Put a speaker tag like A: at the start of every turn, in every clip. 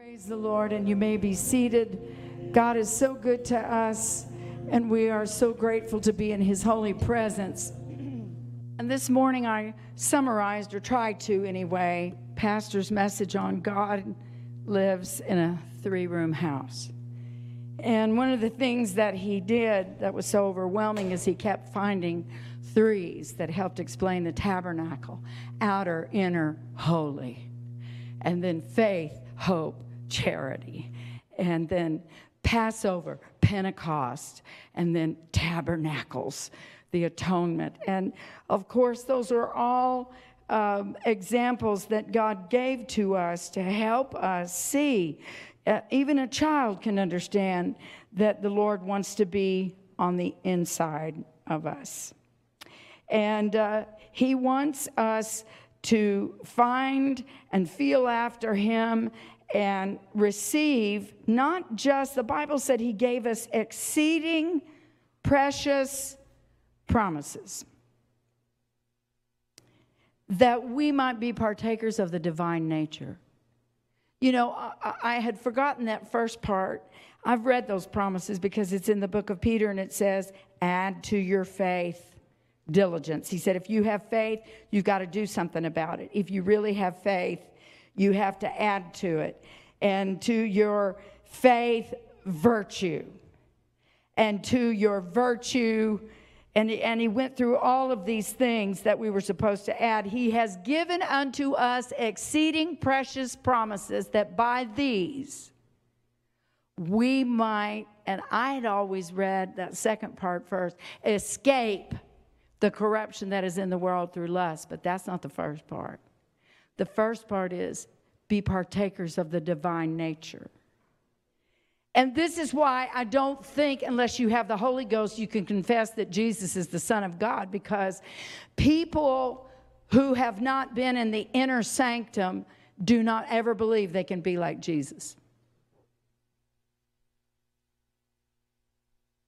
A: Praise the Lord, and you may be seated. God is so good to us, and we are so grateful to be in His holy presence. And this morning I summarized, or tried to anyway, Pastor's message on God lives in a three room house. And one of the things that he did that was so overwhelming is he kept finding threes that helped explain the tabernacle outer, inner, holy. And then faith, hope, charity. And then Passover, Pentecost, and then tabernacles, the atonement. And of course, those are all um, examples that God gave to us to help us see. Uh, even a child can understand that the Lord wants to be on the inside of us. And uh, He wants us to find and feel after Him and receive not just, the Bible said He gave us exceeding precious promises that we might be partakers of the divine nature. You know, I, I, had forgotten that first part. I've read those promises because it's in the book of Peter and it says, add to your faith diligence. He said, if you have faith, you've got to do something about it. If you really have faith, you have to add to it. And to your faith, virtue. And to your virtue, and, and he went through all of these things that we were supposed to add. He has given unto us exceeding precious promises that by these we might, and I had always read that second part first, escape the corruption that is in the world through lust. But that's not the first part. The first part is be partakers of the divine nature. And this is why I don't think, unless you have the Holy Ghost, you can confess that Jesus is the Son of God, because people who have not been in the inner sanctum do not ever believe they can be like Jesus.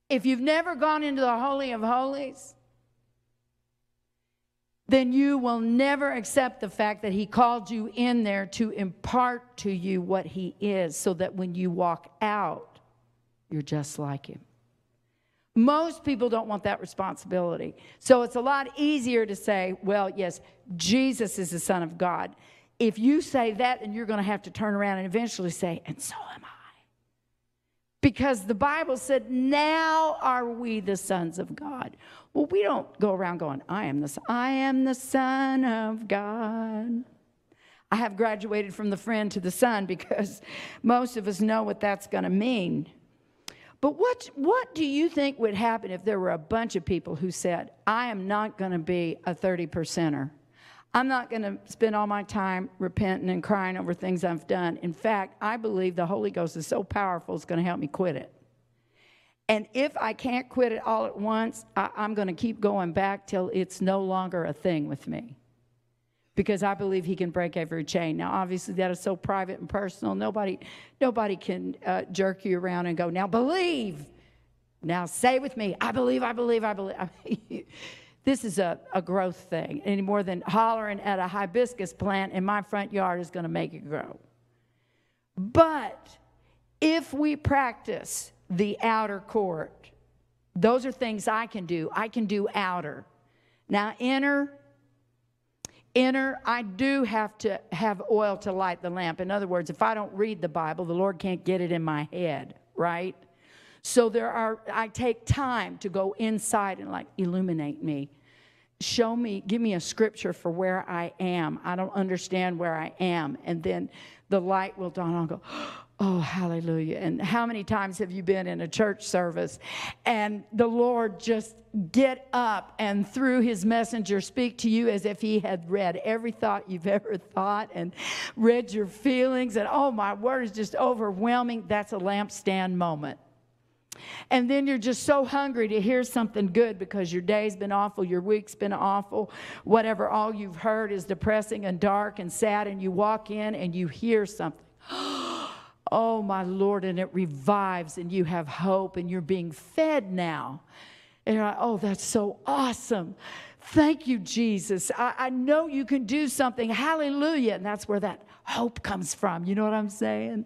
A: If you've never gone into the Holy of Holies, then you will never accept the fact that He called you in there to impart to you what He is, so that when you walk out, you're just like Him. Most people don't want that responsibility. So it's a lot easier to say, well, yes, Jesus is the Son of God. If you say that, then you're going to have to turn around and eventually say, and so am I. Because the Bible said, now are we the sons of God. Well, we don't go around going, I am the I am the son of God. I have graduated from the friend to the son because most of us know what that's going to mean. But what, what do you think would happen if there were a bunch of people who said, I am not going to be a 30 percenter? I'm not going to spend all my time repenting and crying over things I've done. In fact, I believe the Holy Ghost is so powerful, it's going to help me quit it. And if I can't quit it all at once, I, am going to keep going back till it's no longer a thing with me. Because I believe he can break every chain. Now, obviously, that is so private and personal. Nobody, nobody can uh, jerk you around and go, now believe. Now say with me, I believe, I believe, I believe. this is a, a growth thing. Any more than hollering at a hibiscus plant in my front yard is going to make it grow. But if we practice the outer court. Those are things I can do. I can do outer. Now, inner, inner, I do have to have oil to light the lamp. In other words, if I don't read the Bible, the Lord can't get it in my head, right? So there are, I take time to go inside and like illuminate me. Show me, give me a scripture for where I am. I don't understand where I am. And then the light will dawn on go, Oh, hallelujah. And how many times have you been in a church service and the Lord just get up and through his messenger speak to you as if he had read every thought you've ever thought and read your feelings and oh my word is just overwhelming. That's a lampstand moment. And then you're just so hungry to hear something good because your day's been awful, your week's been awful, whatever all you've heard is depressing and dark and sad, and you walk in and you hear something. Oh, my Lord, and it revives, and you have hope, and you're being fed now. And you're like, oh, that's so awesome. Thank you, Jesus. I, I know you can do something. Hallelujah. And that's where that hope comes from. You know what I'm saying?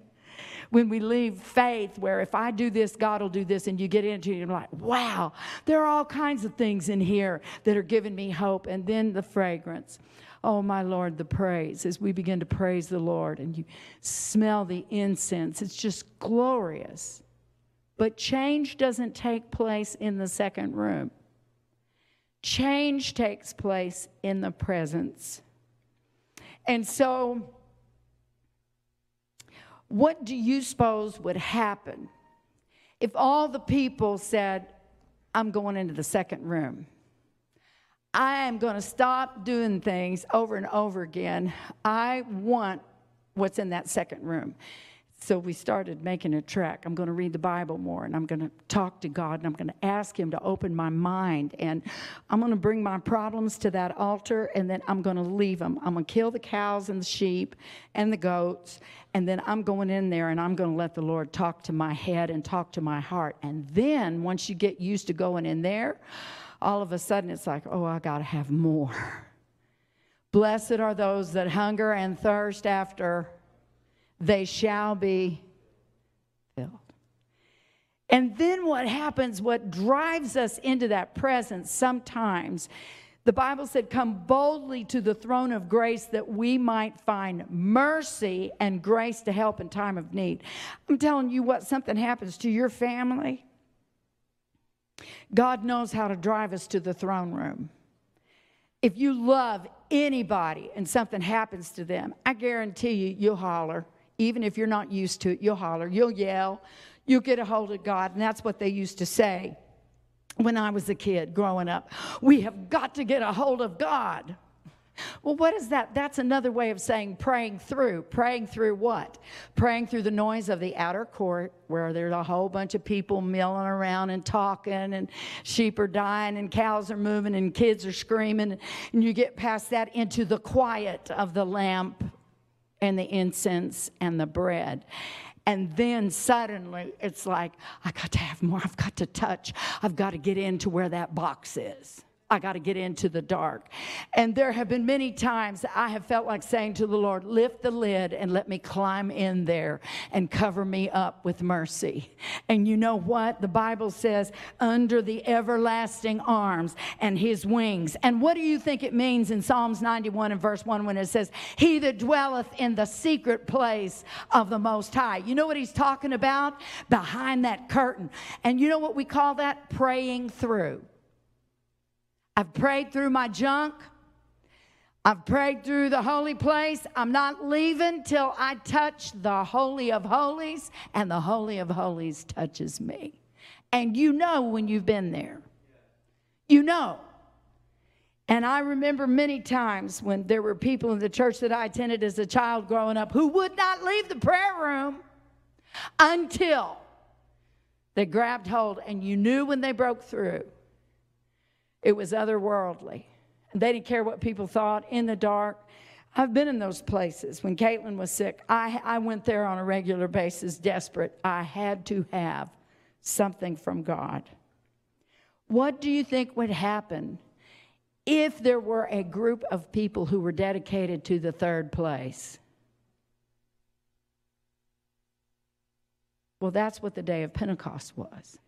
A: When we leave faith, where if I do this, God will do this, and you get into it, you're like, wow, there are all kinds of things in here that are giving me hope. And then the fragrance. Oh, my Lord, the praise as we begin to praise the Lord and you smell the incense. It's just glorious. But change doesn't take place in the second room, change takes place in the presence. And so, what do you suppose would happen if all the people said, I'm going into the second room? I am going to stop doing things over and over again. I want what's in that second room. So we started making a track. I'm going to read the Bible more and I'm going to talk to God and I'm going to ask Him to open my mind. And I'm going to bring my problems to that altar and then I'm going to leave them. I'm going to kill the cows and the sheep and the goats. And then I'm going in there and I'm going to let the Lord talk to my head and talk to my heart. And then once you get used to going in there, all of a sudden it's like, oh, I got to have more. Blessed are those that hunger and thirst after they shall be filled. And then what happens, what drives us into that presence sometimes, the Bible said, Come boldly to the throne of grace that we might find mercy and grace to help in time of need. I'm telling you what, something happens to your family. God knows how to drive us to the throne room. If you love anybody and something happens to them, I guarantee you, you'll holler. Even if you're not used to it, you'll holler, you'll yell, you'll get a hold of God. And that's what they used to say when I was a kid growing up. We have got to get a hold of God. Well, what is that? That's another way of saying praying through. Praying through what? Praying through the noise of the outer court where there's a whole bunch of people milling around and talking, and sheep are dying, and cows are moving, and kids are screaming. And you get past that into the quiet of the lamp and the incense and the bread. And then suddenly it's like, I got to have more. I've got to touch. I've got to get into where that box is. I got to get into the dark. And there have been many times I have felt like saying to the Lord, lift the lid and let me climb in there and cover me up with mercy. And you know what? The Bible says, under the everlasting arms and his wings. And what do you think it means in Psalms 91 and verse 1 when it says, He that dwelleth in the secret place of the Most High? You know what he's talking about? Behind that curtain. And you know what we call that? Praying through. I've prayed through my junk. I've prayed through the holy place. I'm not leaving till I touch the Holy of Holies, and the Holy of Holies touches me. And you know when you've been there. You know. And I remember many times when there were people in the church that I attended as a child growing up who would not leave the prayer room until they grabbed hold, and you knew when they broke through it was otherworldly. They didn't care what people thought in the dark. I've been in those places. When Caitlin was sick, I, I went there on a regular basis, desperate. I had to have something from God. What do you think would happen if there were a group of people who were dedicated to the third place? Well, that's what the day of Pentecost was.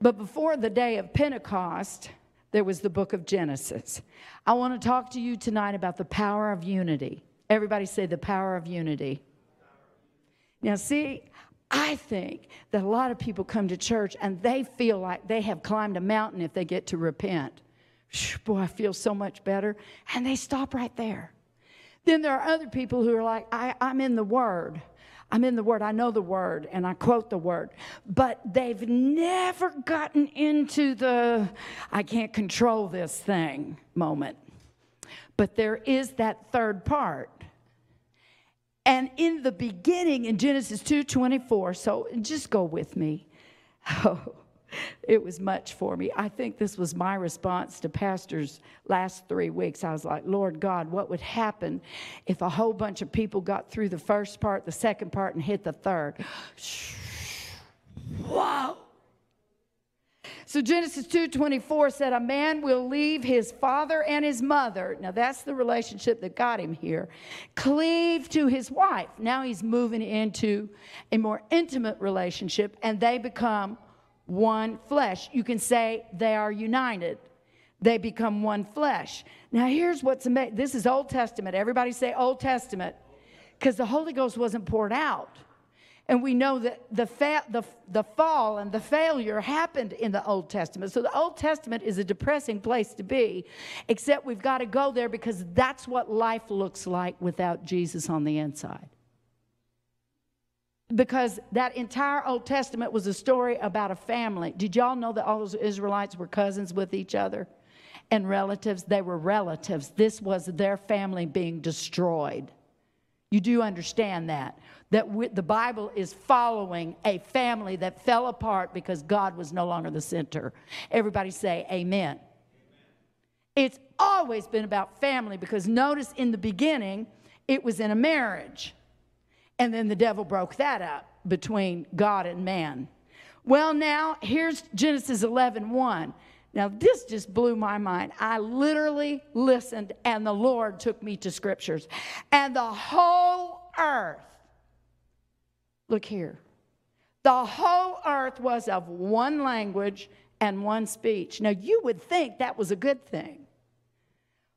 A: But before the day of Pentecost, there was the book of Genesis. I want to talk to you tonight about the power of unity. Everybody say the power of unity. Now, see, I think that a lot of people come to church and they feel like they have climbed a mountain if they get to repent. Boy, I feel so much better. And they stop right there. Then there are other people who are like, I, am in the Word. I'm in the Word, I know the Word, and I quote the Word, but they've never gotten into the I can't control this thing moment. But there is that third part. And in the beginning, in Genesis 2:24, so just go with me. Oh, it was much for me. I think this was my response to Pastor's last three weeks. I was like, Lord God, what would happen if a whole bunch of people got through the first part, the second part, and hit the third? Whoa. So Genesis 2:24 said a man will leave his father and his mother. Now that's the relationship that got him here. Cleave to his wife. Now he's moving into a more intimate relationship and they become one flesh. You can say they are united. They become one flesh. Now here's what's amazing. This is Old Testament. Everybody say Old Testament. Because the Holy Ghost wasn't poured out. And we know that the, fa- the, the fall and the failure happened in the Old Testament. So the Old Testament is a depressing place to be, except we've got to go there because that's what life looks like without Jesus on the inside. Because that entire Old Testament was a story about a family. Did y'all know that all those Israelites were cousins with each other and relatives? They were relatives. This was their family being destroyed. You do understand that that the Bible is following a family that fell apart because God was no longer the center. Everybody say amen. amen. It's always been about family because notice in the beginning, it was in a marriage. And then the devil broke that up between God and man. Well, now here's Genesis 11 1. Now, this just blew my mind. I literally listened, and the Lord took me to scriptures. And the whole earth Look here. The whole earth was of one language and one speech. Now, you would think that was a good thing.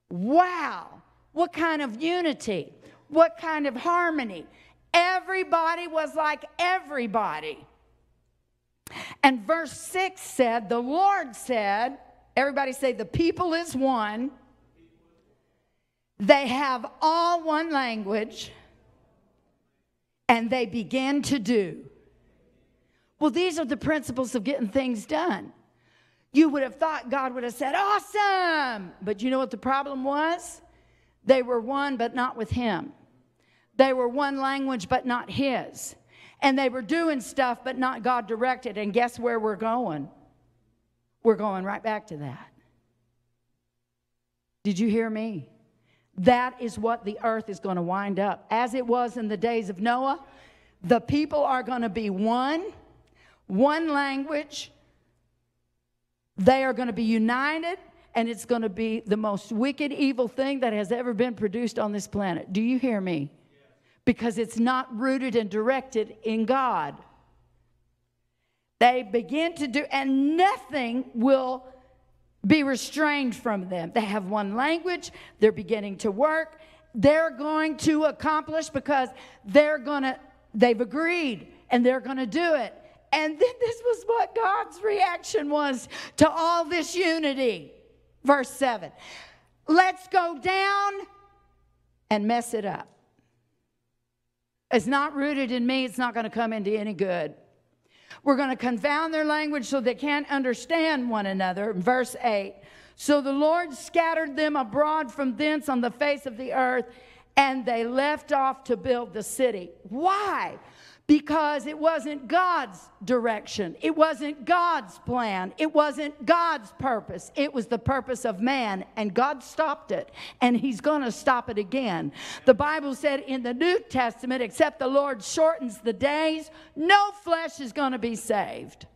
A: Wow. What kind of unity? What kind of harmony? Everybody was like everybody. And verse 6 said, The Lord said, everybody say, the people is one. They have all one language and they began to do. Well, these are the principles of getting things done. You would have thought God would have said, Awesome! But you know what the problem was? They were one, but not with Him. They were one language, but not His. And they were doing stuff, but not God directed. And guess where we're going? We're going right back to that. Did you hear me? That is what the earth is going to wind up. As it was in the days of Noah, the people are going to be one, one language. They are going to be united, and it's going to be the most wicked, evil thing that has ever been produced on this planet. Do you hear me? Because it's not rooted and directed in God. They begin to do, and nothing will be restrained from them. They have one language, they're beginning to work, they're going to accomplish because they're going to, they've agreed and they're going to do it. And then this was what God's reaction was to all this unity. Verse 7 Let's go down and mess it up. It's not rooted in me, it's not going to come into any good. We're going to confound their language so they can't understand one another. Verse 8. So the Lord scattered them abroad from thence on the face of the earth, and they left off to build the city. Why? Because it wasn't God's direction. It wasn't God's plan. It wasn't God's purpose. It was the purpose of man, and God stopped it, and He's going to stop it again. The Bible said in the New Testament, except the Lord shortens the days, no flesh is going to be saved.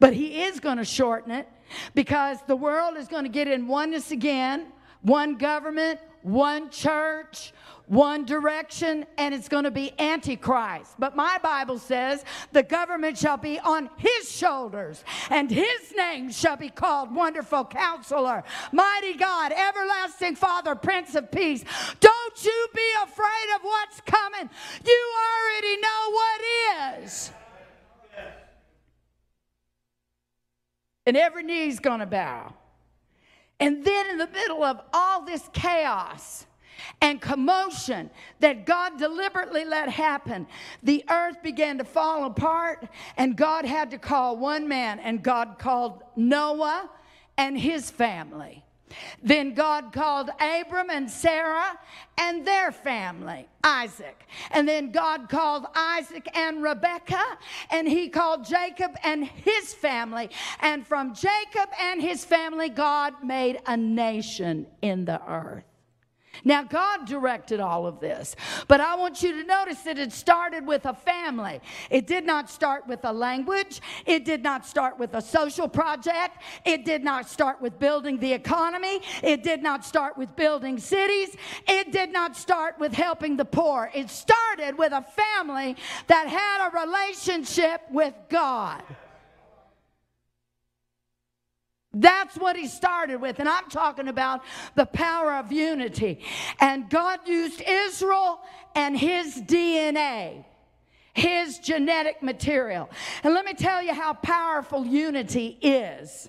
A: But He is going to shorten it because the world is going to get in oneness again, one government, one church, one direction, and it's going to be Antichrist. But my Bible says the government shall be on his shoulders, and his name shall be called Wonderful Counselor, Mighty God, Everlasting Father, Prince of Peace. Don't you be afraid of what's coming. You already know what is. And every knee's going to bow. And then in the middle of all this chaos, and commotion that God deliberately let happen, the earth began to fall apart, and God had to call one man, and God called Noah and his family. Then God called Abram and Sarah and their family, Isaac. And then God called Isaac and Rebekah, and he called Jacob and his family. And from Jacob and his family, God made a nation in the earth. Now, God directed all of this, but I want you to notice that it started with a family. It did not start with a language, it did not start with a social project, it did not start with building the economy, it did not start with building cities, it did not start with helping the poor. It started with a family that had a relationship with God. That's what he started with. And I'm talking about the power of unity. And God used Israel and his DNA, his genetic material. And let me tell you how powerful unity is.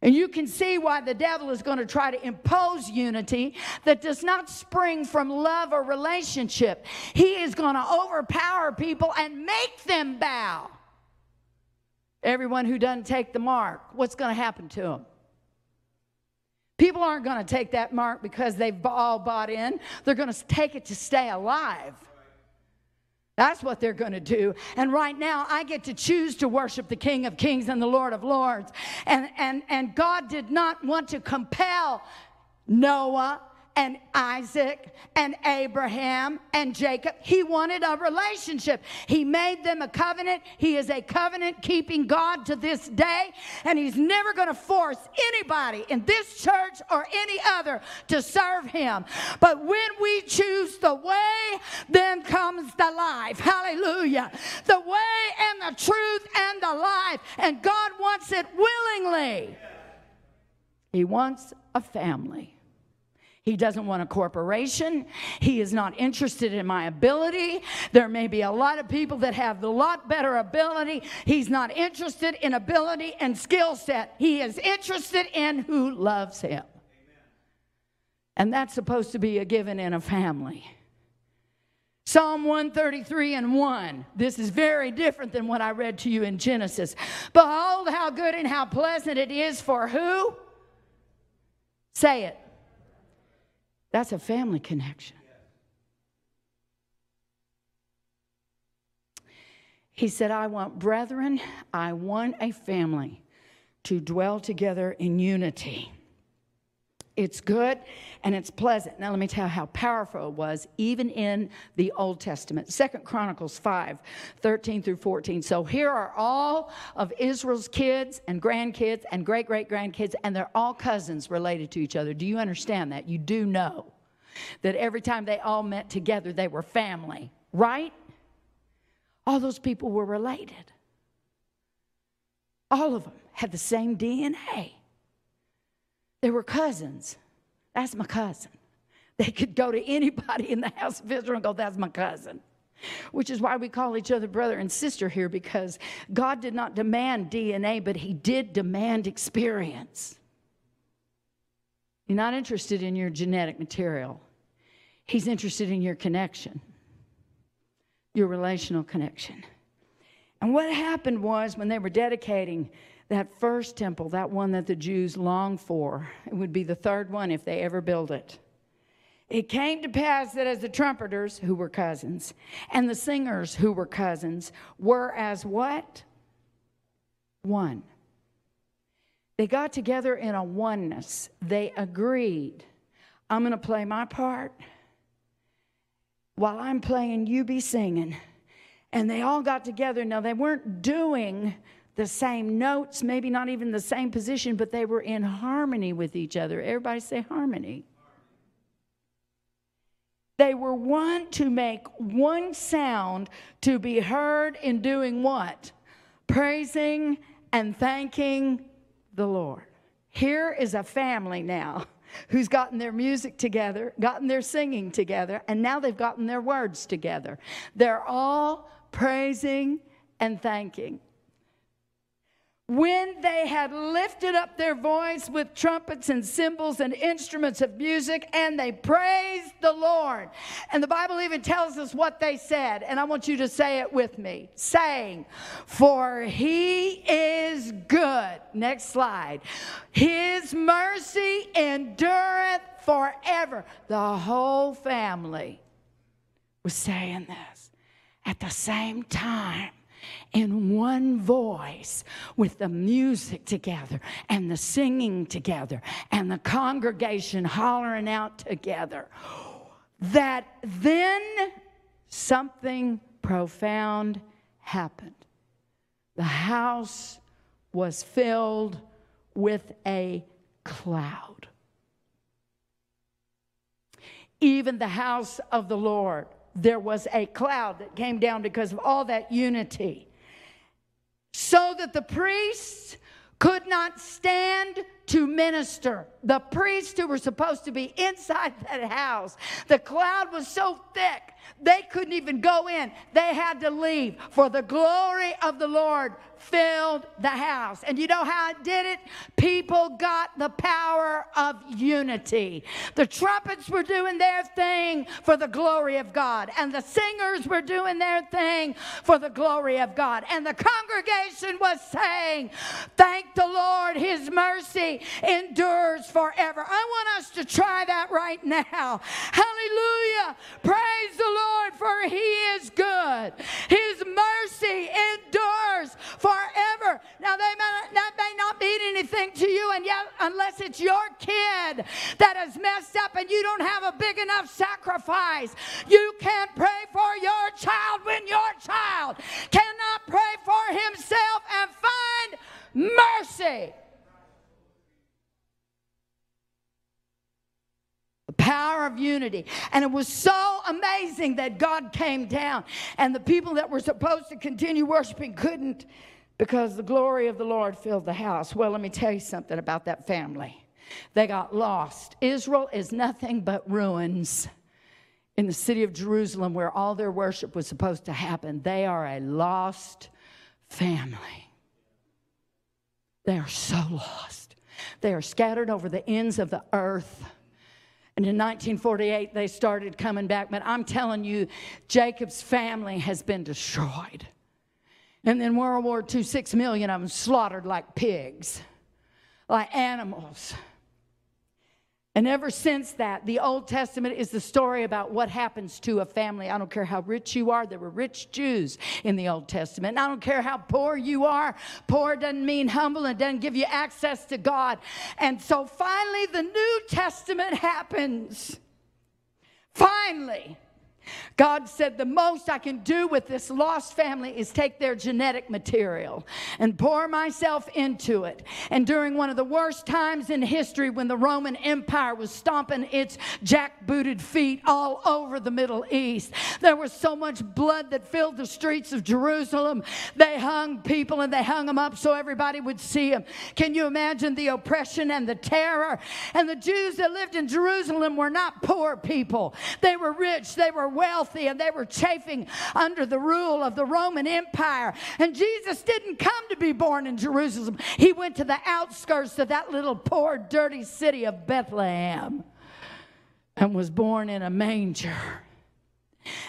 A: And you can see why the devil is going to try to impose unity that does not spring from love or relationship. He is going to overpower people and make them bow. Everyone who doesn't take the mark, what's going to happen to them? People aren't going to take that mark because they've all bought in. They're going to take it to stay alive. That's what they're going to do. And right now, I get to choose to worship the King of Kings and the Lord of Lords. And, and, and God did not want to compel Noah and Isaac and Abraham and Jacob. He wanted a relationship. He made them a covenant. He is a covenant keeping God to this day, and He's never going to force anybody in this church or any other to serve Him. But when we choose the way, then comes the life. Hallelujah. The way and the truth and the life, and God wants it willingly. He wants a family. He doesn't want a corporation. He is not interested in my ability. There may be a lot of people that have a lot better ability. He's not interested in ability and skill set. He is interested in who loves him. Amen. And that's supposed to be a given in a family. Psalm 133 and 1. This is very different than what I read to you in Genesis. Behold, how good and how pleasant it is for who? Say it that's a family connection. He said, I want brethren, I want a family to dwell together in unity. It's good and it's pleasant. Now let me tell you how powerful it was, even in the Old Testament. Second Chronicles 5, 13 through 14. So here are all of Israel's kids and grandkids and great great grandkids, and they're all cousins related to each other. Do you understand that? You do know that every time they all met together, they were family, right? All those people were related. All of them had the same DNA. They were cousins. That's my cousin. They could go to anybody in the house of Israel and go, That's my cousin. Which is why we call each other brother and sister here because God did not demand DNA, but He did demand experience. You're not interested in your genetic material, He's interested in your connection, your relational connection. And what happened was when they were dedicating that first temple, that one that the Jews longed for. It would be the third one if they ever build it. It came to pass that as the trumpeters, who were cousins, and the singers, who were cousins, were as what? One. They got together in a oneness. They agreed I'm going to play my part. While I'm playing, you be singing. And they all got together. Now, they weren't doing the same notes, maybe not even the same position, but they were in harmony with each other. Everybody say harmony. They were one to make one sound to be heard in doing what? Praising and thanking the Lord. Here is a family now who's gotten their music together, gotten their singing together, and now they've gotten their words together. They're all praising and thanking when they had lifted up their voice with trumpets and cymbals and instruments of music, and they praised the Lord. And the Bible even tells us what they said, and I want you to say it with me saying, For he is good. Next slide. His mercy endureth forever. The whole family was saying this at the same time in one voice with the music together and the singing together and the congregation hollering out together, that then something profound happened. The house was filled with a cloud. Even the house of the Lord, there was a cloud that came down because of all that unity. So that the priests could not stand to minister. The priests who were supposed to be inside that house, the cloud was so thick they couldn't even go in. They had to leave. For the glory of the Lord filled the house. And you know how it did it? People got the power of unity. The trumpets were doing their thing for the glory of God, and the singers were doing their thing for the glory of God. And the congregation was saying, Thank the Lord, His mercy endures forever. I want us to try that right now. Hallelujah. Praise the Lord, for He is good. His mercy endures forever. Now, they may, that may not mean anything to you, and yet, unless it's your kid that has messed up and you don't have a big enough sacrifice, you can't pray for your child when your child cannot pray for himself and find mercy. Power of unity. And it was so amazing that God came down, and the people that were supposed to continue worshiping couldn't because the glory of the Lord filled the house. Well, let me tell you something about that family. They got lost. Israel is nothing but ruins in the city of Jerusalem where all their worship was supposed to happen. They are a lost family. They are so lost. They are scattered over the ends of the earth. And in 1948, they started coming back. But I'm telling you, Jacob's family has been destroyed. And then World War II, six million of them slaughtered like pigs, like animals. And ever since that, the Old Testament is the story about what happens to a family. I don't care how rich you are, there were rich Jews in the Old Testament. And I don't care how poor you are, poor doesn't mean humble and doesn't give you access to God. And so finally, the New Testament happens. Finally. God said, The most I can do with this lost family is take their genetic material and pour myself into it. And during one of the worst times in history, when the Roman Empire was stomping its jack-booted feet all over the Middle East, there was so much blood that filled the streets of Jerusalem. They hung people and they hung them up so everybody would see them. Can you imagine the oppression and the terror? And the Jews that lived in Jerusalem were not poor people, they were rich, they were wealthy and they were chafing under the rule of the Roman Empire. And Jesus didn't come to be born in Jerusalem, he went to the outskirts of that little poor, dirty city of Bethlehem and was born in a manger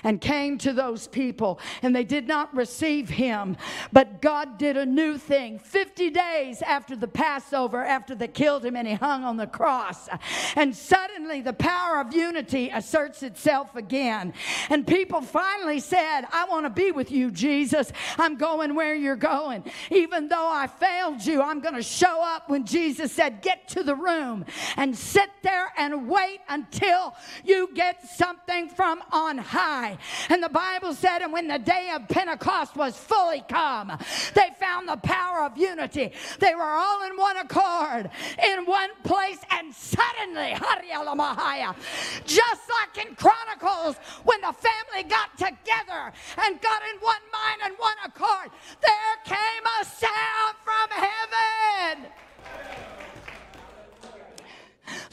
A: and came to those people, and they did not receive him. But God did a new thing 50 days after the Passover, after they killed him and he hung on the cross. And suddenly the power of unity asserts itself again. And people finally said, I want to be with you, Jesus. I'm going where you're going. Even though I failed you, I'm going to show up when Jesus said, Get to the room and sit there and wait until you get something from on high high. And the Bible said, and when the day of Pentecost was fully come, they found the power of unity. They were all in one accord, in one place, and suddenly, just like in Chronicles, when the family got together and got in one mind and one accord, there came a sound from heaven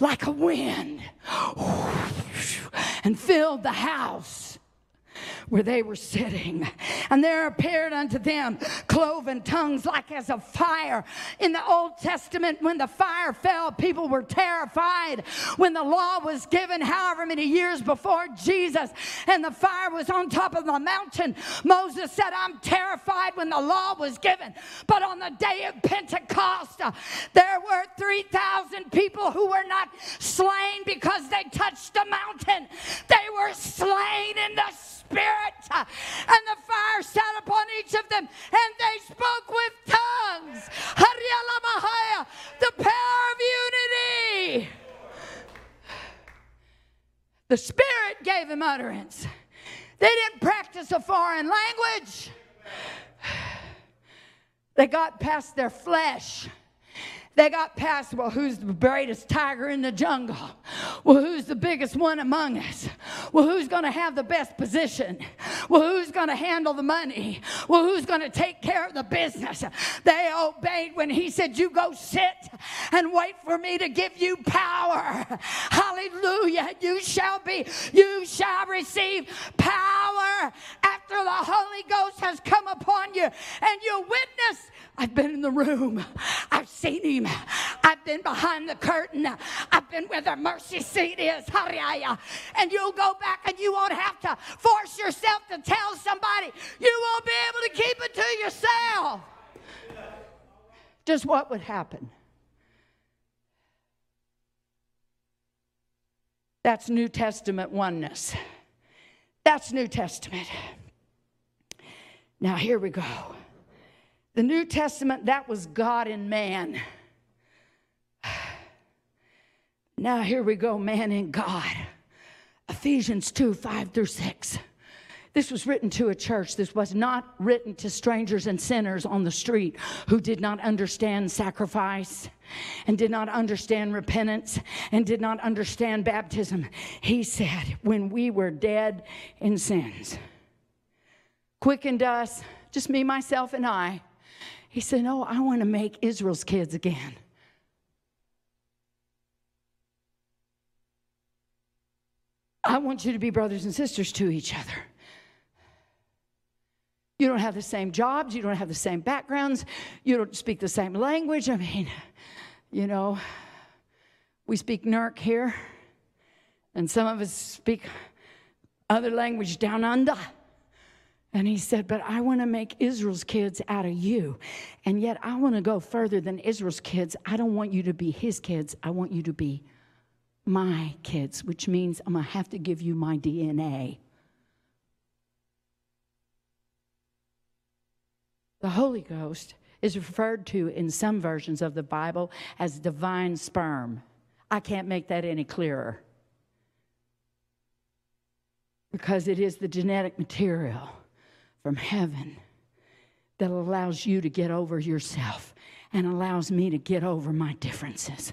A: like a wind and filled the house where they were sitting. And there appeared unto them cloven tongues like as of fire. In the Old Testament, when the fire fell, people were terrified. When the law was given, however many years before Jesus, and the fire was on top of the mountain, Moses said, I'm terrified when the law was given. But on the day of Pentecost, uh, there were 3,000 people who were not slain because they touched the mountain, they were slain in the Spirit, and the fire sat upon each of them, and they spoke with tongues. The power of unity. The Spirit gave him utterance. They didn't practice a foreign language. They got past their flesh. They got past, well, who's the greatest tiger in the jungle? Well, who's the biggest one among us? Well, who's going to have the best position? Well, who's going to handle the money? Well, who's going to take care of the business? They obeyed when he said, You go sit and wait for me to give you power. Hallelujah. You shall be, you shall receive power after the Holy Ghost has come upon you, and you witness I've been in the room. I've seen him. I've been behind the curtain. I've been where the mercy seat is. And you'll go back and you won't have to force yourself to tell somebody. You won't be able to keep it to yourself. Just what would happen? That's New Testament oneness. That's New Testament. Now, here we go. The New Testament, that was God and man. Now, here we go, man and God. Ephesians 2 5 through 6. This was written to a church. This was not written to strangers and sinners on the street who did not understand sacrifice and did not understand repentance and did not understand baptism. He said, When we were dead in sins, quickened us, just me, myself, and I he said, No, I want to make Israel's kids again. I want you to be brothers and sisters to each other. You don't have the same jobs, you don't have the same backgrounds, you don't speak the same language. I mean, you know, we speak Nurk here, and some of us speak other language down under. And he said, But I want to make Israel's kids out of you. And yet I want to go further than Israel's kids. I don't want you to be his kids. I want you to be my kids, which means I'm going to have to give you my DNA. The Holy Ghost is referred to in some versions of the Bible as divine sperm. I can't make that any clearer because it is the genetic material from heaven that allows you to get over yourself and allows me to get over my differences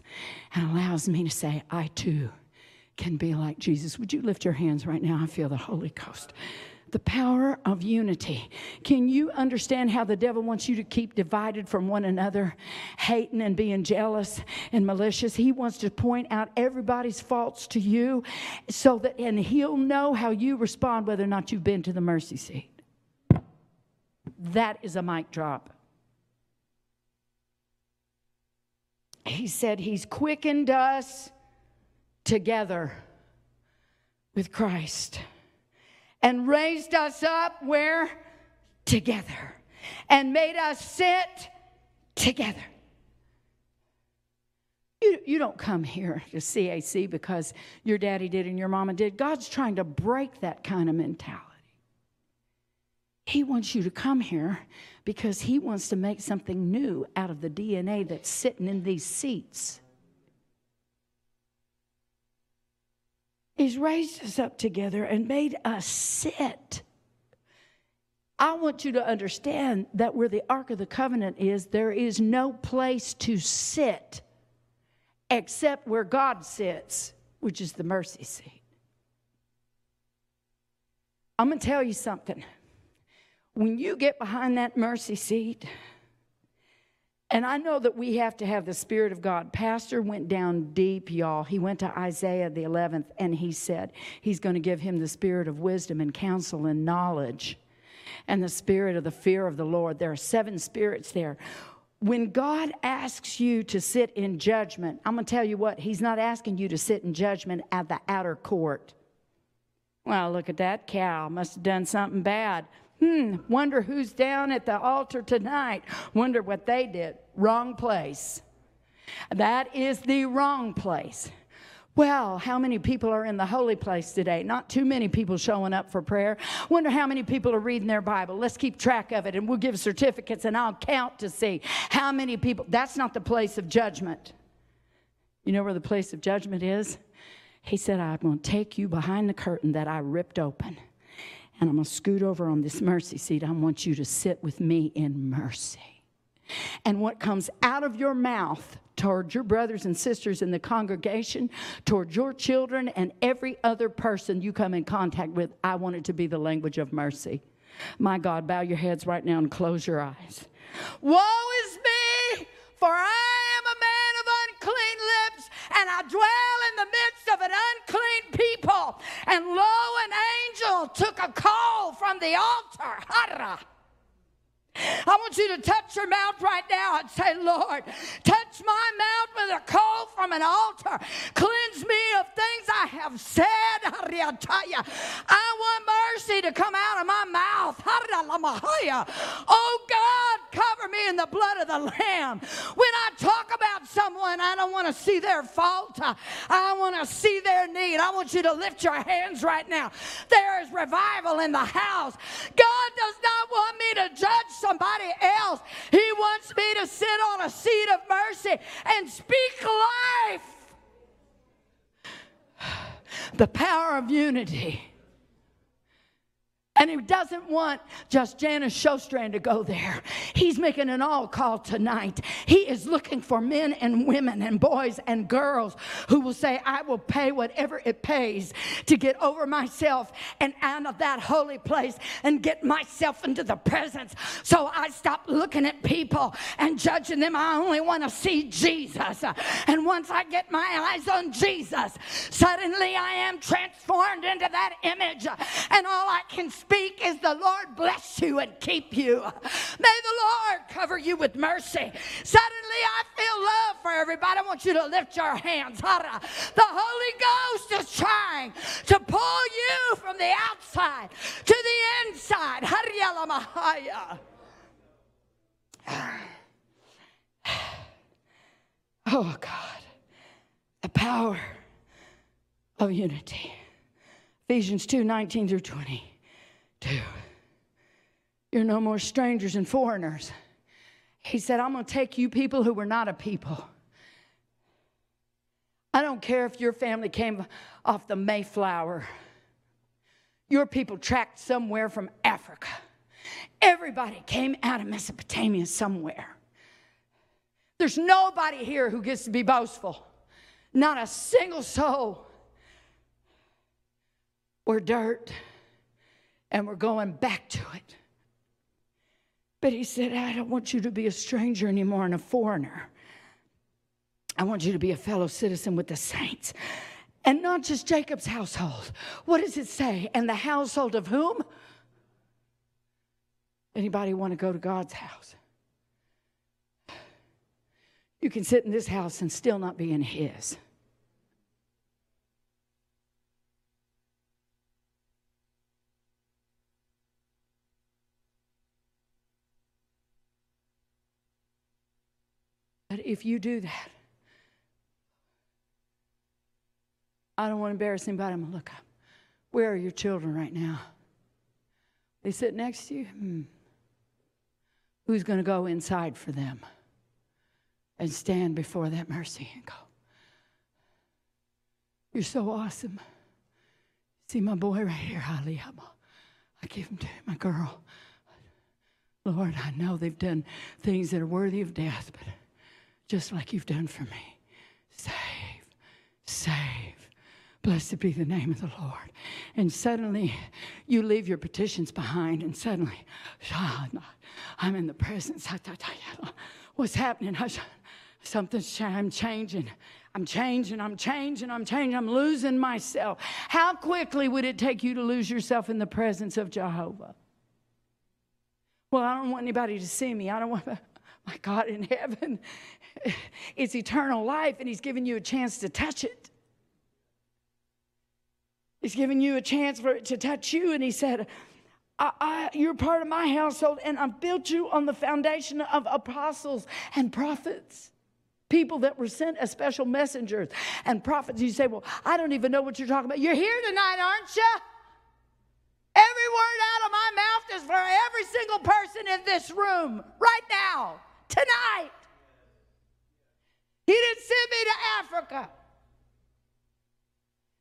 A: and allows me to say, I too can be like Jesus. Would you lift your hands right now? I feel the Holy Ghost. The power of unity. Can you understand how the devil wants you to keep divided from one another, hating and being jealous and malicious? He wants to point out everybody's faults to you so that, and he'll know how you respond whether or not you've been to the mercy seat. That is a mic drop. He said, He's quickened us together with Christ and raised us up where? Together. And made us sit together. You, you don't come here to CAC because your daddy did and your mama did. God's trying to break that kind of mentality. He wants you to come here because He wants to make something new out of the DNA that's sitting in these seats. He's raised us up together and made us sit. I want you to understand that where the Ark of the Covenant is, there is no place to sit except where God sits, which is the mercy seat. I'm going to tell you something when you get behind that mercy seat, and I know that we have to have the Spirit of God. Pastor went down deep, y'all. He went to Isaiah the 11th and he said he's going to give him the spirit of wisdom and counsel and knowledge and the spirit of the fear of the Lord. There are seven spirits there. When God asks you to sit in judgment, I'm going to tell you what, He's not asking you to sit in judgment at the outer court. Well, look at that cow, must have done something bad. Hmm, wonder who's down at the altar tonight. Wonder what they did. Wrong place. That is the wrong place. Well, how many people are in the holy place today? Not too many people showing up for prayer. Wonder how many people are reading their Bible. Let's keep track of it and we'll give certificates and I'll count to see how many people. That's not the place of judgment. You know where the place of judgment is? He said, I'm going to take you behind the curtain that I ripped open and I'm going to scoot over on this mercy seat. I want you to sit with me in mercy. And what comes out of your mouth toward your brothers and sisters in the congregation, toward your children, and every other person you come in contact with, I want it to be the language of mercy. My God, bow your heads right now and close your eyes. Woe is me, for I am a man of unclean lips, and I dwell in the midst of an unclean people. And lo, an angel took a call from the altar. I want you to touch your mouth right now and say, Lord, touch my mouth with a call from an altar. Cleanse me of things I have said. I want mercy to come out of my mouth. Oh God, cover me in the blood of the Lamb. When I talk about someone, I don't want to see their fault. I want to see their need. I want you to lift your hands right now. There is revival in the house. God does not want me to judge somebody else. He wants me to sit on a seat of mercy and speak life. The power of unity. And he doesn't want just Janice Sjostrand to go there. He's making an all call tonight. He is looking for men and women and boys and girls who will say, I will pay whatever it pays to get over myself and out of that holy place and get myself into the presence. So I stop looking at people and judging them. I only want to see Jesus. And once I get my eyes on Jesus, suddenly I am transformed into that image. And all I can speak is the Lord bless you and keep you. May the Lord cover you with mercy. Suddenly I feel love for everybody. I want you to lift your hands. The Holy Ghost is trying to pull you from the outside to the inside. Oh God, the power of unity. Ephesians 2 19 through 20. Two, you're no more strangers and foreigners. He said, I'm going to take you people who were not a people. I don't care if your family came off the Mayflower, your people tracked somewhere from Africa. Everybody came out of Mesopotamia somewhere. There's nobody here who gets to be boastful. Not a single soul. We're dirt and we're going back to it. But he said, I don't want you to be a stranger anymore and a foreigner. I want you to be a fellow citizen with the saints. And not just Jacob's household. What does it say? And the household of whom? Anybody want to go to God's house? You can sit in this house and still not be in His. If you do that, I don't want to embarrass anybody. I'm going to look up. Where are your children right now? They sit next to you? Hmm. Who's going to go inside for them and stand before that mercy and go, You're so awesome. See my boy right here, Ali. I give him to my girl. Lord, I know they've done things that are worthy of death, but just like you've done for me. Save, save. Blessed be the name of the Lord. And suddenly you leave your petitions behind, and suddenly, ah, I'm in the presence. Ah, What's happening? Ah, something's I'm changing. I'm changing, I'm changing, I'm changing, I'm losing myself. How quickly would it take you to lose yourself in the presence of Jehovah? Well, I don't want anybody to see me. I don't want my God in heaven. It's eternal life, and He's given you a chance to touch it. He's given you a chance for it to touch you, and He said, I, I, You're part of my household, and I've built you on the foundation of apostles and prophets. People that were sent as special messengers and prophets. You say, Well, I don't even know what you're talking about. You're here tonight, aren't you? Every word out of my mouth is for every single person in this room right now, tonight. He didn't send me to Africa.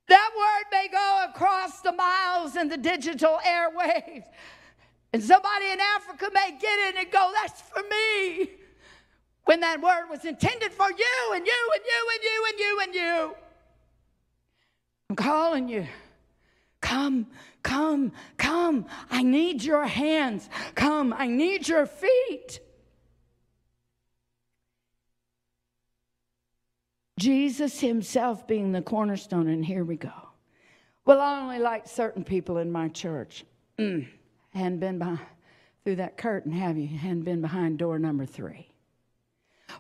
A: That word may go across the miles and the digital airwaves. And somebody in Africa may get it and go, That's for me. When that word was intended for you and you and you and you and you and you. I'm calling you. Come, come, come. I need your hands. Come, I need your feet. Jesus himself being the cornerstone, and here we go. Well, I only like certain people in my church. Mm, hadn't been behind, through that curtain, have you? Hadn't been behind door number three.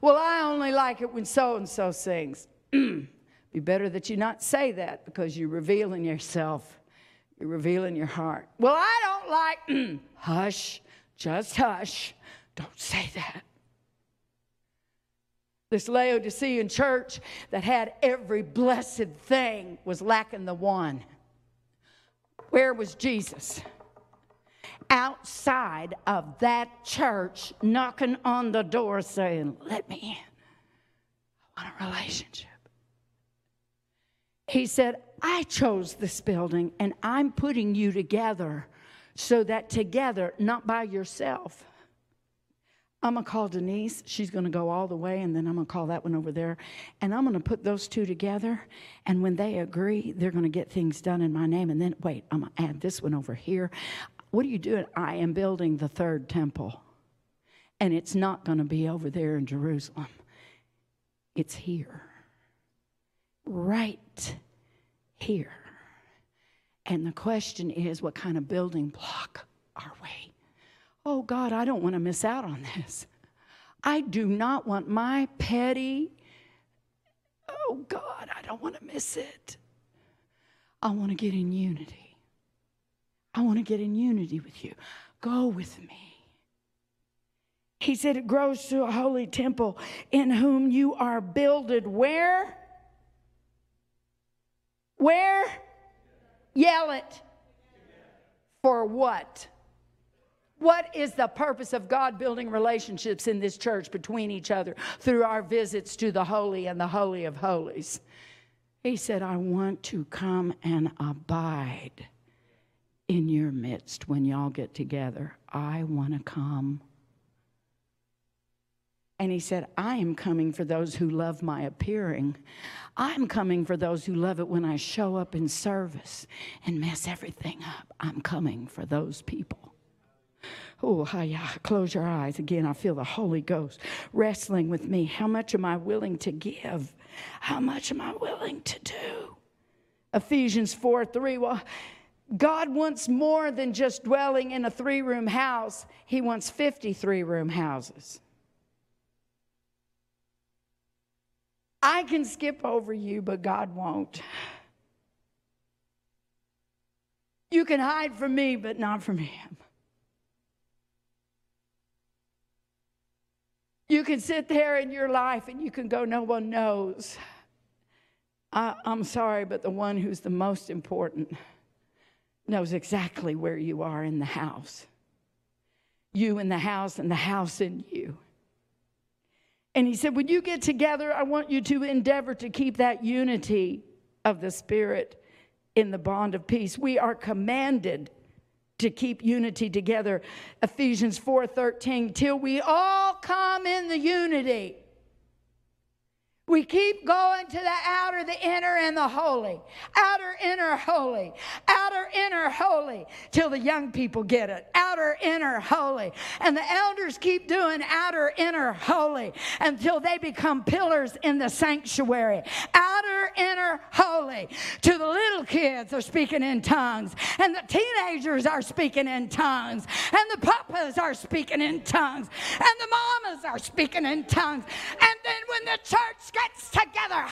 A: Well, I only like it when so and so sings. Be better that you not say that because you're revealing yourself, you're revealing your heart. Well, I don't like, hush, just hush. Don't say that. This Laodicean church that had every blessed thing was lacking the one. Where was Jesus? Outside of that church, knocking on the door saying, Let me in. I want a relationship. He said, I chose this building and I'm putting you together so that together, not by yourself, I'm going to call Denise. She's going to go all the way, and then I'm going to call that one over there. And I'm going to put those two together. And when they agree, they're going to get things done in my name. And then, wait, I'm going to add this one over here. What are you doing? I am building the third temple. And it's not going to be over there in Jerusalem, it's here, right here. And the question is what kind of building block are we? Oh God, I don't want to miss out on this. I do not want my petty, oh God, I don't want to miss it. I want to get in unity. I want to get in unity with you. Go with me. He said it grows to a holy temple in whom you are builded where? Where? Yell it. For what? What is the purpose of God building relationships in this church between each other through our visits to the Holy and the Holy of Holies? He said, I want to come and abide in your midst when y'all get together. I want to come. And he said, I am coming for those who love my appearing. I'm coming for those who love it when I show up in service and mess everything up. I'm coming for those people. Oh, hiya. Close your eyes. Again, I feel the Holy Ghost wrestling with me. How much am I willing to give? How much am I willing to do? Ephesians 4 3. Well, God wants more than just dwelling in a three room house, He wants 53 room houses. I can skip over you, but God won't. You can hide from me, but not from Him. You can sit there in your life and you can go, no one knows. I, am sorry, but the one who's the most important knows exactly where you are in the house. You in the house and the house in you. And he said, when you get together, I want you to endeavor to keep that unity of the Spirit in the bond of peace. We are commanded to keep unity together. Ephesians 4:13 till we all come in the unity we keep going to the outer, the inner, and the holy. Outer, inner, holy. Outer, inner, holy. Till the young people get it. Outer, inner, holy. And the elders keep doing outer, inner, holy until they become pillars in the sanctuary. Outer, inner, holy. To the little kids are speaking in tongues. And the teenagers are speaking in tongues. And the papas are speaking in tongues. And the mamas are speaking in tongues. And then when the church gets together,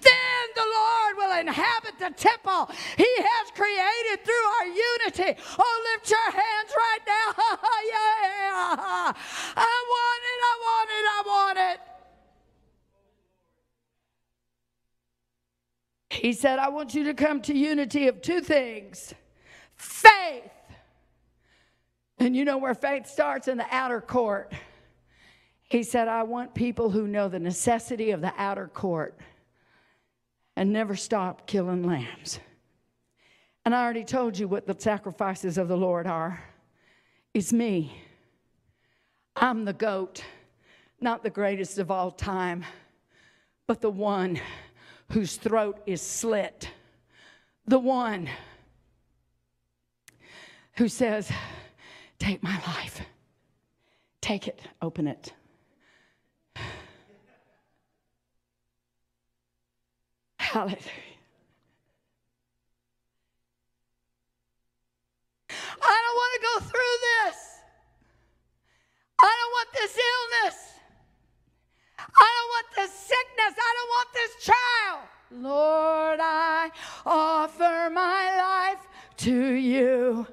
A: then the Lord will inhabit the temple He has created through our unity. Oh, lift your hands right now. yeah. I want it, I want it, I want it. He said, I want you to come to unity of two things faith. And you know where faith starts in the outer court. He said, I want people who know the necessity of the outer court and never stop killing lambs. And I already told you what the sacrifices of the Lord are. It's me. I'm the goat, not the greatest of all time, but the one whose throat is slit. The one who says, Take my life. Take it, open it. Hallelujah. I don't want to go through this. I don't want this illness. I don't want this sickness. I don't want this child. Lord, I offer my life to you.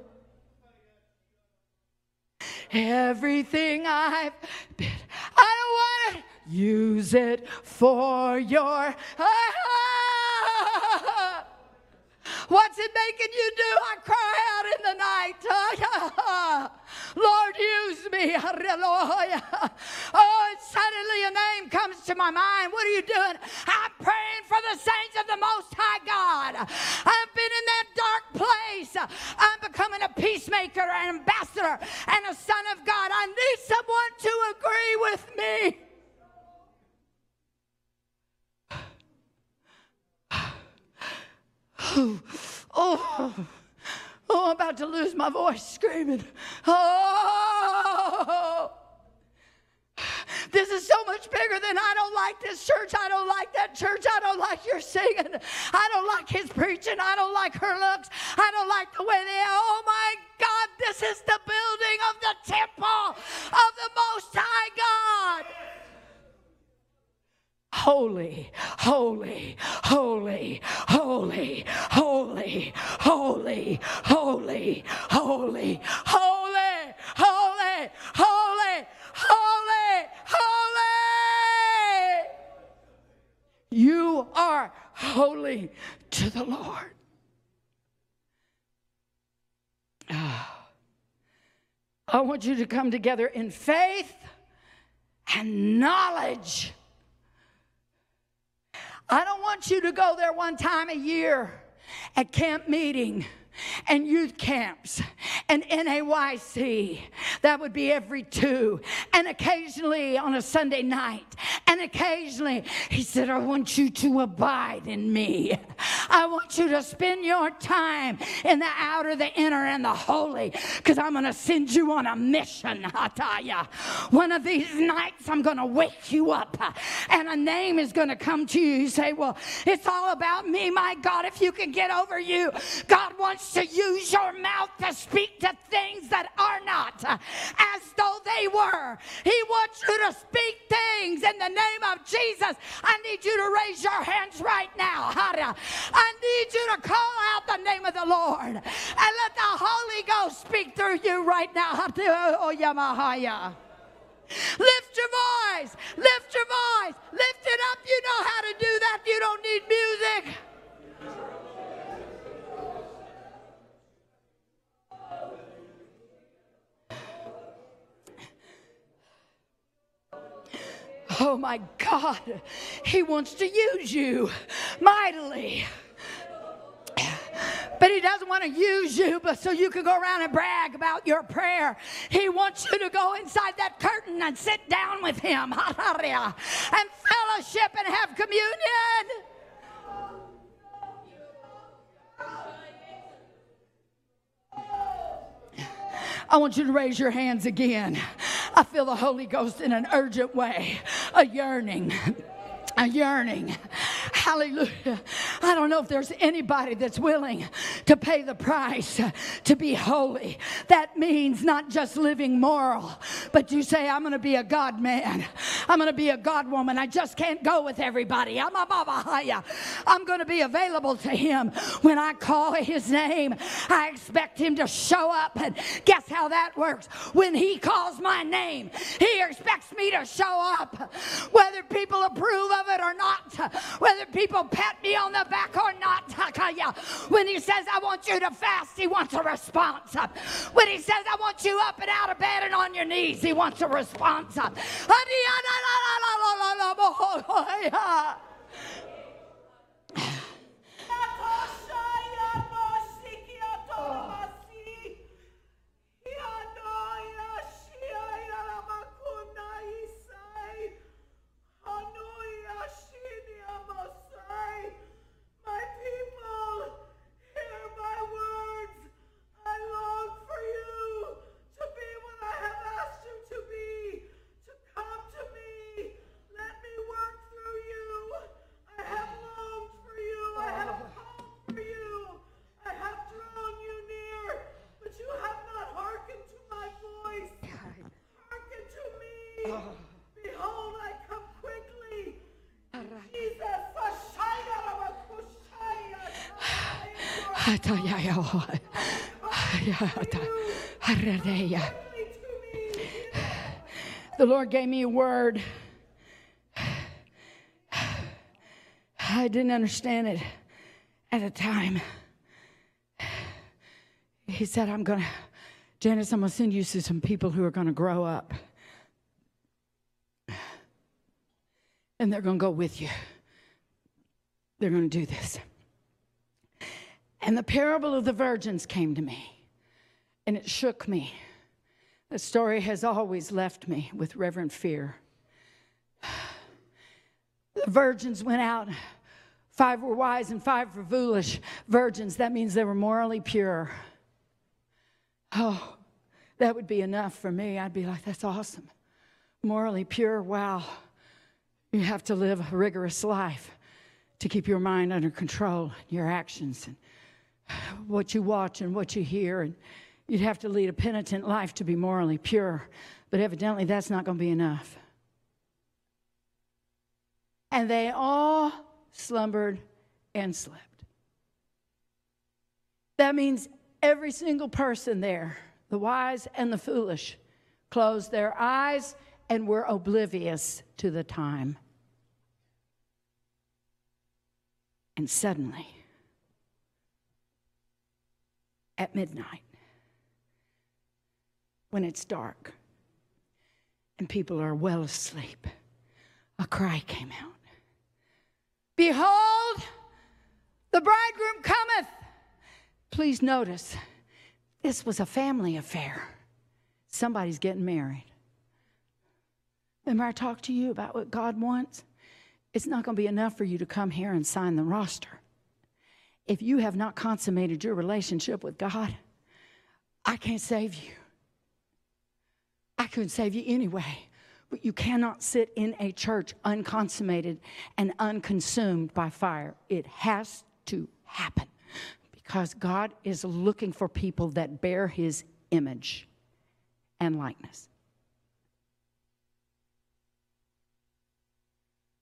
A: Everything I've been, I don't want to use it for your. Ah, What's it making you do? I cry out in the night. Lord, use me. Oh, and suddenly a name comes to my mind. What are you doing? I'm praying for the saints of the Most High God. I've been in that dark place. I'm becoming a peacemaker, an ambassador, and a son of God. I need someone to agree with me. Oh, oh, oh, I'm about to lose my voice screaming. Oh, this is so much bigger than I don't like this church. I don't like that church. I don't like your singing. I don't like his preaching. I don't like her looks. I don't like the way they are. Oh my God, this is the building of the temple of the Most High God holy, holy, holy, holy, holy, holy, holy, holy, holy, holy, holy, holy, holy. You are holy to the Lord. I want you to come together in faith and knowledge. I don't want you to go there one time a year at camp meeting and youth camps and NAYC. That would be every two. And occasionally on a Sunday night. And occasionally, he said, I want you to abide in me. I want you to spend your time in the outer, the inner, and the holy because I'm going to send you on a mission. You. One of these nights, I'm going to wake you up and a name is going to come to you. You say, Well, it's all about me. My God, if you can get over you, God wants to use your mouth to speak to things that are not uh, as though they were. He wants you to speak things in the name of Jesus. I need you to raise your hands right now. I need you to call out the name of the Lord and let the Holy Ghost speak through you right now. Oh, Lift your voice. Lift your voice. Lift it up. You know how to do that. You don't need music. Oh my God, He wants to use you mightily. But he doesn't want to use you but so you can go around and brag about your prayer. He wants you to go inside that curtain and sit down with him and fellowship and have communion. I want you to raise your hands again. I feel the Holy Ghost in an urgent way, a yearning a yearning. Hallelujah. I don't know if there's anybody that's willing to pay the price to be holy. That means not just living moral, but you say, I'm going to be a God man. I'm going to be a God woman. I just can't go with everybody. I'm a Baba I'm going to be available to him when I call his name. I expect him to show up. And guess how that works? When he calls my name, he expects me to show up. Whether people approve of it or not, whether people pat me on the back or not. When he says, I want you to fast, he wants a response. When he says, I want you up and out of bed and on your knees, he wants a response. The Lord gave me a word. I didn't understand it at the time. He said, I'm going to, Janice, I'm going to send you to some people who are going to grow up. And they're going to go with you. They're going to do this. And the parable of the virgins came to me, and it shook me. The story has always left me with reverent fear. The virgins went out. Five were wise and five were foolish virgins. That means they were morally pure. Oh, that would be enough for me. I'd be like, that's awesome. Morally pure, wow. You have to live a rigorous life to keep your mind under control, your actions, and what you watch and what you hear. And you'd have to lead a penitent life to be morally pure. But evidently, that's not going to be enough. And they all slumbered and slept. That means every single person there, the wise and the foolish, closed their eyes and were oblivious to the time. And suddenly, at midnight when it's dark and people are well asleep, a cry came out Behold, the bridegroom cometh. Please notice, this was a family affair. Somebody's getting married. Remember, I talked to you about what God wants? It's not going to be enough for you to come here and sign the roster if you have not consummated your relationship with God, I can't save you. I couldn't save you anyway. But you cannot sit in a church unconsummated and unconsumed by fire. It has to happen because God is looking for people that bear his image and likeness.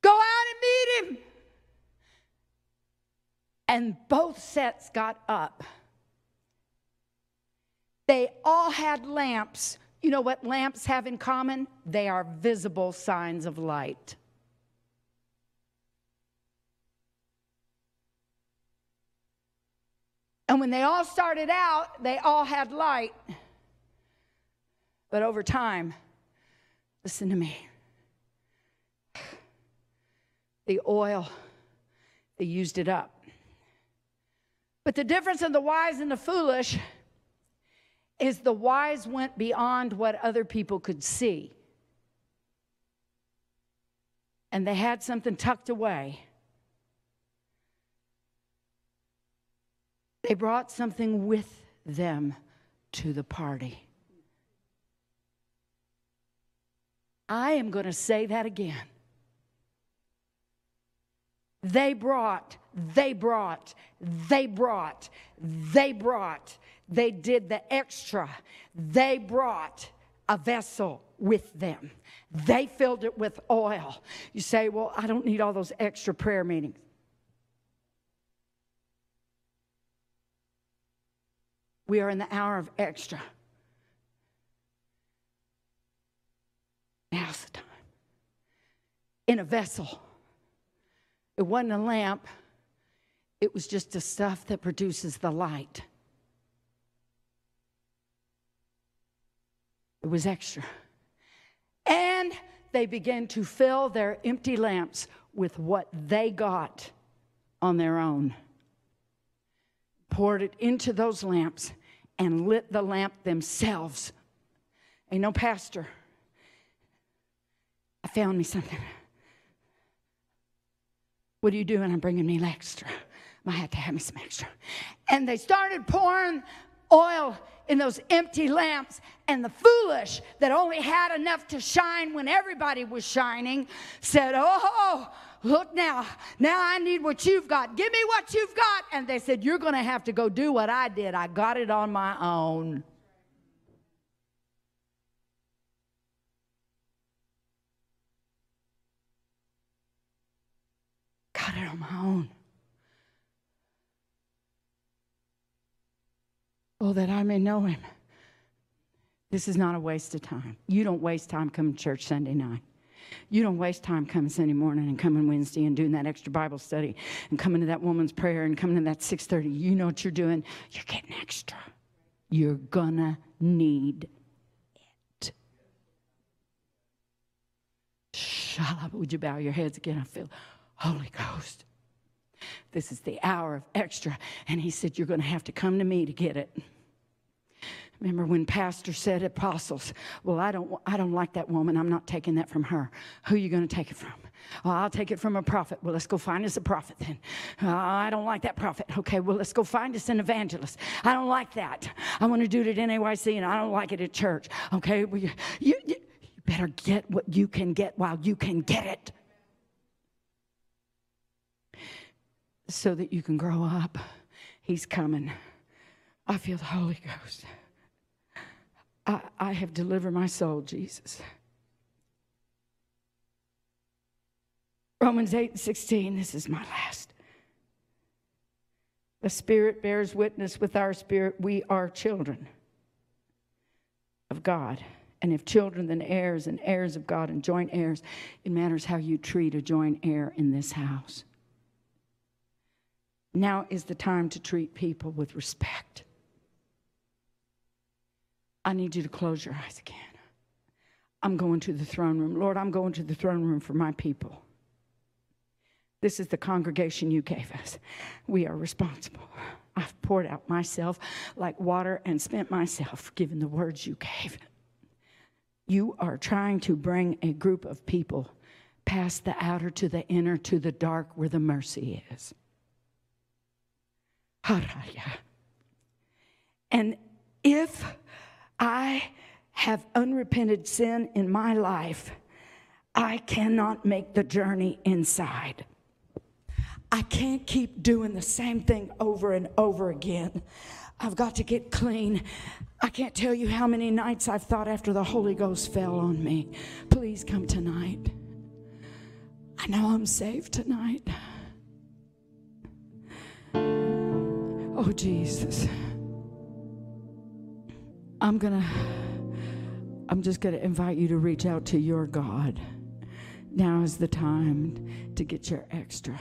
A: Go out and meet him. And both sets got up. They all had lamps. You know what lamps have in common? They are visible signs of light. And when they all started out, they all had light. But over time, listen to me. The oil, they used it up. But the difference in the wise and the foolish is the wise went beyond what other people could see. And they had something tucked away. They brought something with them to the party. I am going to say that again. They brought, they brought, they brought, they brought, they did the extra. They brought a vessel with them. They filled it with oil. You say, Well, I don't need all those extra prayer meetings. We are in the hour of extra. Now's the time. In a vessel. It wasn't a lamp, it was just the stuff that produces the light. It was extra. And they began to fill their empty lamps with what they got on their own. Poured it into those lamps and lit the lamp themselves. Ain't no pastor. I found me something. What are you doing? I'm bringing me extra. I had to have me some extra. And they started pouring oil in those empty lamps, and the foolish that only had enough to shine when everybody was shining said, Oh, look now, now I need what you've got. Give me what you've got. And they said, You're going to have to go do what I did. I got it on my own. Got it on my own. Oh, that I may know him. This is not a waste of time. You don't waste time coming to church Sunday night. You don't waste time coming Sunday morning and coming Wednesday and doing that extra Bible study and coming to that woman's prayer and coming to that 6:30. You know what you're doing? You're getting extra. You're gonna need it. Up. Would you bow your heads again? I feel Holy Ghost. This is the hour of extra. And he said, You're to have to come to me to get it. Remember when pastor said apostles, well, I don't, I don't like that woman. I'm not taking that from her. Who are you going to take it from? Well, I'll take it from a prophet. Well, let's go find us a prophet then. Uh, I don't like that prophet. Okay, well, let's go find us an evangelist. I don't like that. I want to do it at NAYC and I don't like it at church. Okay, well, you, you, you better get what you can get while you can get it. So that you can grow up. He's coming. I feel the Holy Ghost. I, have delivered my soul, Jesus. Romans 8 16, this is my last. The Spirit bears witness with our spirit, we are children of God. And if children, then heirs, and heirs of God, and joint heirs, it matters how you treat a joint heir in this house. Now is the time to treat people with respect. I need you to close your eyes again. I'm going to the throne room. Lord, I'm going to the throne room for my people. This is the congregation you gave us. We are responsible. I've poured out myself like water and spent myself giving the words you gave. You are trying to bring a group of people past the outer to the inner to the dark where the mercy is. And if I have unrepented sin in my life, I cannot make the journey inside. I can't keep doing the same thing over and over again. I've got to get clean. I can't tell you how many nights I've thought after the Holy Ghost fell on me, please come tonight. I know I'm saved tonight. Oh, Jesus. I'm going to, I'm just going to invite you to reach out to your God. Now is the time to get your extra.